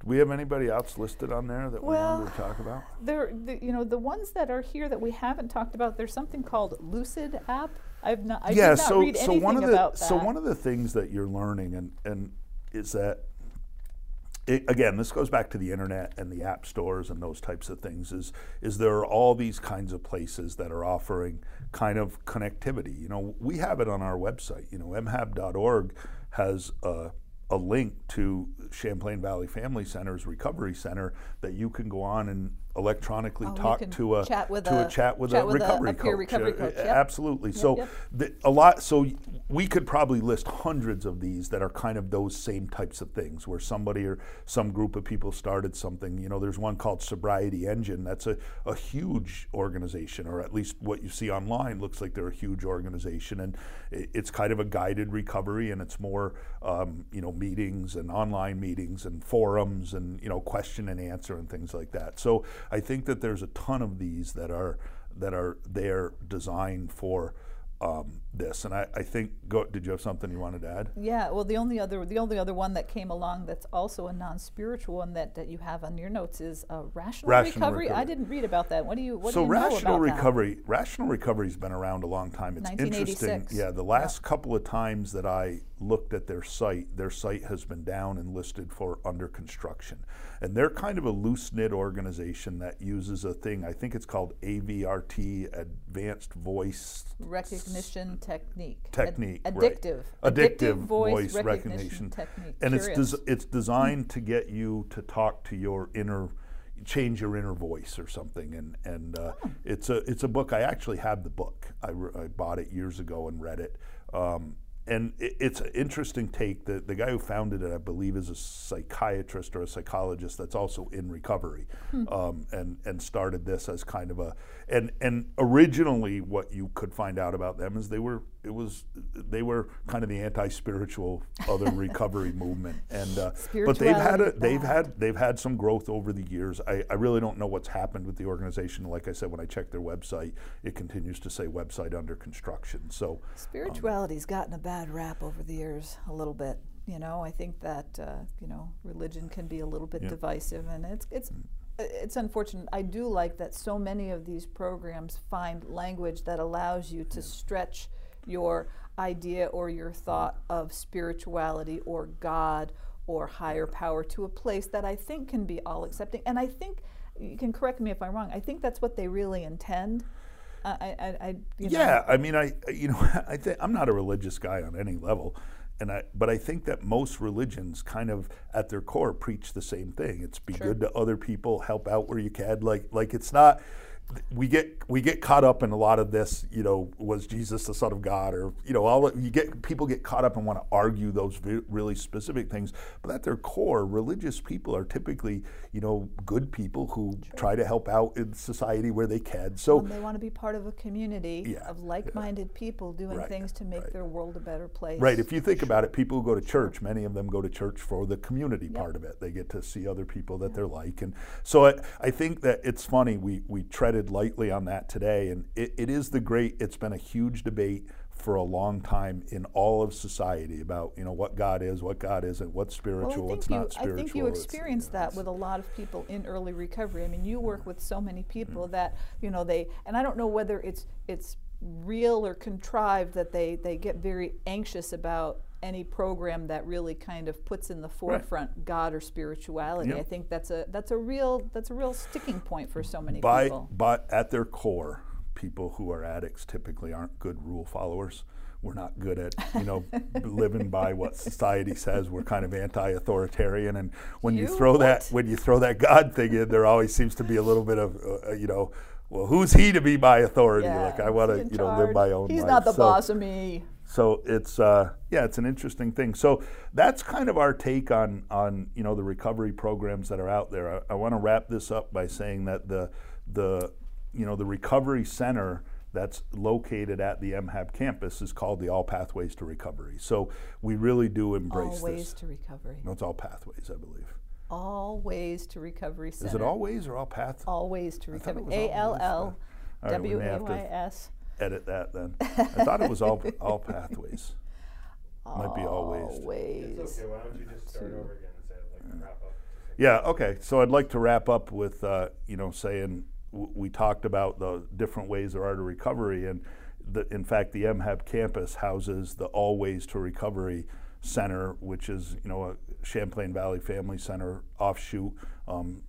Do we have anybody else listed on there that well, we wanted to talk about? there the, you know the ones that are here that we haven't talked about there's something called Loosid app. I've not I yeah, did not so, read so one of the, So one of the things that you're learning and, and is that it, again, this goes back to the internet and the app stores and those types of things. Is is there are all these kinds of places that are offering kind of connectivity. You know, we have it on our website. You know, mhab.org has a, a link to Champlain Valley Family Center's recovery center that you can go on and electronically oh, talk to a chat with to a, a chat with chat a, with recovery, a, a coach. recovery coach. Yep. Absolutely. Yep, so yep. The, a lot. So we could probably list hundreds of these that are kind of those same types of things, where somebody or some group of people started something. You know, there's one called Sobriety Engine. That's a, a huge organization, or at least what you see online looks like they're a huge organization, and it's kind of a guided recovery, and it's more, um, you know, meetings and online meetings and forums and you know question and answer and things like that. So I think that there's a ton of these that are that are there designed for um, this. And I, I think, go, did you have something you wanted to add? Yeah. Well, the only other the only other one that came along that's also a non-spiritual one that, that you have on your notes is uh, rational, rational recovery. recovery. I didn't read about that. What do you what so do you rational know about recovery. That? Rational recovery's been around a long time. It's interesting. Yeah. The last yeah. couple of times that I looked at their site, their site has been down and listed for under construction. And they're kind of a loose knit organization that uses a thing, I think it's called AVRT, Advanced Voice Recognition Technique. Technique. Ad- addictive. Right. Addictive. addictive. voice, recognition, recognition, technique. And it's, des- it's designed to get you to talk to your inner change your inner voice or something and and uh, oh. it's a it's a book I actually have the book I, re- I bought it years ago and read it um, and it's an interesting take. The, the guy who founded it, I believe, is a psychiatrist or a psychologist that's also in recovery, hmm. um, and and started this as kind of a and and originally what you could find out about them is they were it was they were kind of the anti-spiritual other [laughs] recovery movement and uh, but they've had a, they've had they've had some growth over the years I, I really don't know what's happened with the organization like I said when I checked their website it continues to say website under construction so spirituality's um, gotten a bad rap over the years a little bit you know I think that uh, you know religion can be a little bit yeah. divisive and it's it's mm it's unfortunate. I do like that so many of these programs find language that allows you to stretch your idea or your thought of spirituality or God or higher power to a place that I think can be all accepting. And I think you can correct me if I'm wrong. I think that's what they really intend. I, I, I yeah. Know. I mean, I you know, [laughs] I think I'm not a religious guy on any level, and I but I think that most religions kind of at their core preach the same thing. It's be sure. good to other people, help out where you can. Like like it's not we get we get caught up in a lot of this. You know, was Jesus the Son of God, or you know, all you get people get caught up and want to argue those really specific things. But at their core, religious people are typically you know good people who try to help out in society where they can. So they want to be part of a community yeah, of like-minded yeah. people doing right, things to make right. their world a better place. Right. If you think sure. about it, people who go to church, many of them go to church for the community yep. part of it. They get to see other people that they're like, and so I, I think that it's funny we we treaded treaded lightly on that today. And it, it is the great, it's been a huge debate for a long time in all of society about you know what God is, what God isn't, what's spiritual, well, what's you, not spiritual. I think you experience you know, that with a lot of people in early recovery. I mean, you work with so many people mm-hmm. that you know they, and I don't know whether it's it's real or contrived that they they get very anxious about any program that really kind of puts in the forefront God or spirituality. Yep. I think that's a that's a real that's a real sticking point for so many By, people. but at their core, people who are addicts typically aren't good rule followers. We're not good at, you know, [laughs] living by what society says. We're kind of anti-authoritarian, and when you, You throw that when you throw that God thing in, there always seems to be a little bit of, uh, you know, well, who's he to be my authority? like I want to, you know, live my own He's life. not the So- boss of me. So it's uh, yeah, it's an interesting thing. So that's kind of our take on on you know the recovery programs that are out there. I, I want to wrap this up by saying that the the you know the recovery center that's located at the MHAB campus is called the All Pathways to Recovery. So we really do embrace All ways this. to recovery. No, it's all pathways, I believe. All ways to recovery center. Is it all ways or all path? All ways to I thought it recovery. A L L All right, we W A Y S. edit that then. I thought it was all all pathways. Might be all ways. Always. It's okay. Why don't you just start over again instead of like wrap up? Yeah, okay. So I'd like to wrap up with, uh, you know, saying w- we talked about the different ways there are to recovery. And the, in fact, the MHAB campus houses the All Ways to Recovery Center, which is, you know, a Champlain Valley Family Center offshoot. Um,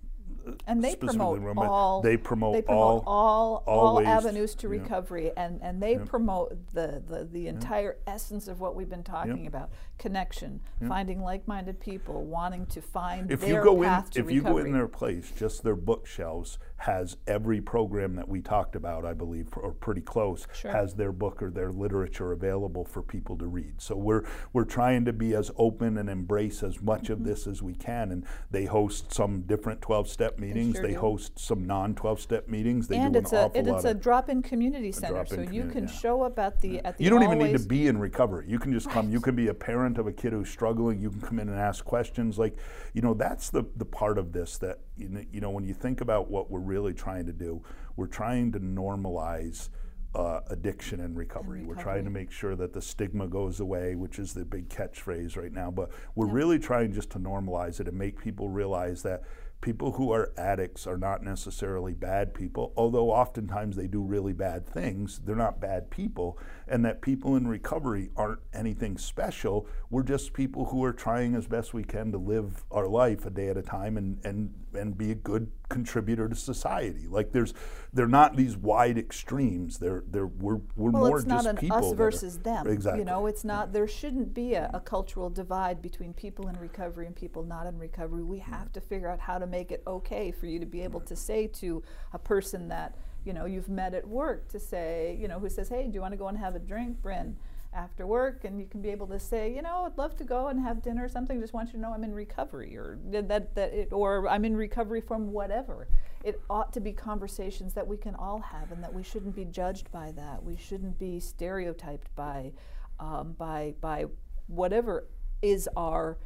and they promote run all they promote they promote all- all all avenues to yeah. recovery and and they promote the the, the entire essence of what we've been talking about. Connection finding like-minded people wanting to find if their you go in path to if you go in their place just their bookshelves has every program that we talked about i believe or pretty close Sure. has their book or their literature available for people to read so we're we're trying to be as open and embrace as much Mm-hmm. of this as we can and they host some different 12 step meetings sure they host some non 12 step meetings they and do it's an a awful it, lot it's a drop-in community center so you can yeah. show up at the at the you don't even need to be in recovery. You can just come. You can be a parent of a kid who's struggling. You can come in and ask questions. Like, you know, that's the the part of this that you know, you know when you think about what we're really trying to do, we're trying to normalize. Uh, addiction and recovery. We're trying to make sure that the stigma goes away, which is the big catchphrase right now. But we're really trying just to normalize it and make people realize that people who are addicts are not necessarily bad people, although oftentimes they do really bad things. They're not bad people, and that people in recovery aren't anything special. We're just people who are trying as best we can to live our life a day at a time and and and be a good contributor to society. Like there's they're not these wide extremes. They're they're we're we're well, more it's not just an people us that are- versus them. Exactly. You know, it's not. There shouldn't be a, a cultural divide between people in recovery and people not in recovery. We mm-hmm. have to figure out how to make it okay for you to be able to say to a person that you know you've met at work to say, you know, who says, "Hey, do you want to go and have a drink, Bryn?" After work, and you can be able to say, you know, I'd love to go and have dinner or something. Just want you to know I'm in recovery, or that that, it, or I'm in recovery from whatever. It ought to be conversations that we can all have, and that we shouldn't be judged by that. We shouldn't be stereotyped by, um, by by whatever is our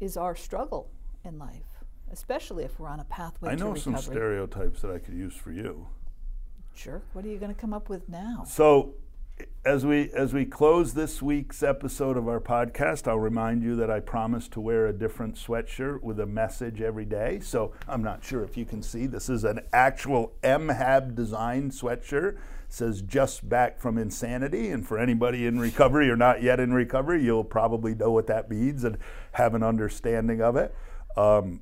is our struggle in life, especially if we're on a pathway I know some stereotypes that I could use for you. Jerk, what are you going to come up with now? So, as we as we close this week's episode of our podcast, I'll remind you that I promise to wear a different sweatshirt with a message every day. So I'm not sure if you can see. This is an actual MHAB design sweatshirt. Says "Just back from insanity," and for anybody in recovery or not yet in recovery, you'll probably know what that means and have an understanding of it. Um,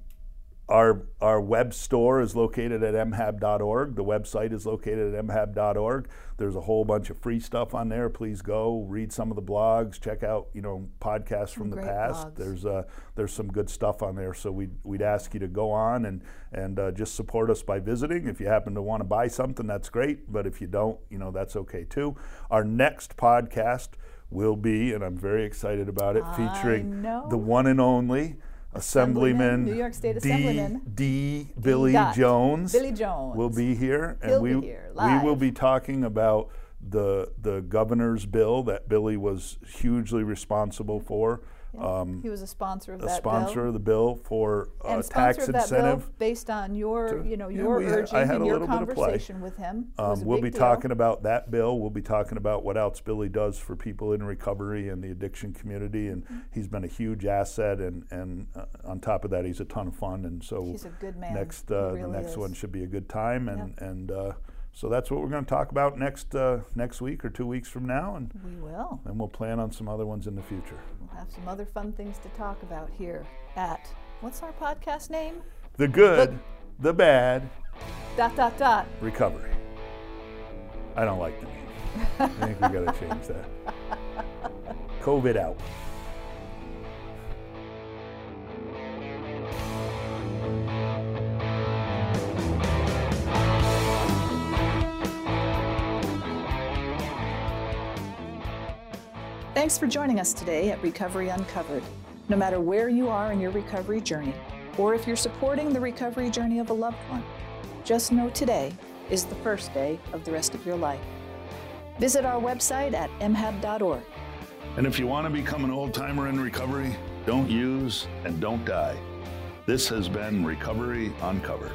our, our web store is located at mhab.org. The website is located at mhab.org. There's a whole bunch of free stuff on there. Please go read some of the blogs. Check out you know podcasts from the past. blogs. There's uh, there's some good stuff on there. So we'd, we'd ask you to go on and and uh, just support us by visiting. If you happen to want to buy something, that's great. But if you don't, you know that's okay too. Our next podcast will be, and I'm very excited about it, featuring the one and only. Assemblyman, New York State D. Assemblyman. D. Billy Dot. Jones. Billy Jones. will be here, and He'll we here, we will be talking about the the governor's bill that Billy was hugely responsible for. Um, he was a sponsor of the bill. a that sponsor bill. of the bill for uh, and tax sponsor of that incentive. bill based on your, to- you know, your I urging had and a your little bit of play. conversation with him. Um, we'll be deal. talking about that bill. We'll be talking about what else Billy does for people in recovery and the addiction community, and Mm-hmm. he's been a huge asset. And and uh, on top of that, he's a ton of fun. And so He's a good man. next uh, really the next is. one should be a good time. And and uh, So that's what we're going to talk about next uh, next week or two weeks from now, and We will. And we'll plan on some other ones in the future. We'll have some other fun things to talk about here at what's our podcast name? The good, the bad, Dot dot dot. recovery. I don't like the name. I think we got to [laughs] change that. COVID out. Thanks for joining us today at Recovery Uncovered. No matter where you are in your recovery journey, or if you're supporting the recovery journey of a loved one, just know today is the first day of the rest of your life. Visit our website at mhab.org. And if you want to become an old timer in recovery, don't use and don't die. This has been Recovery Uncovered.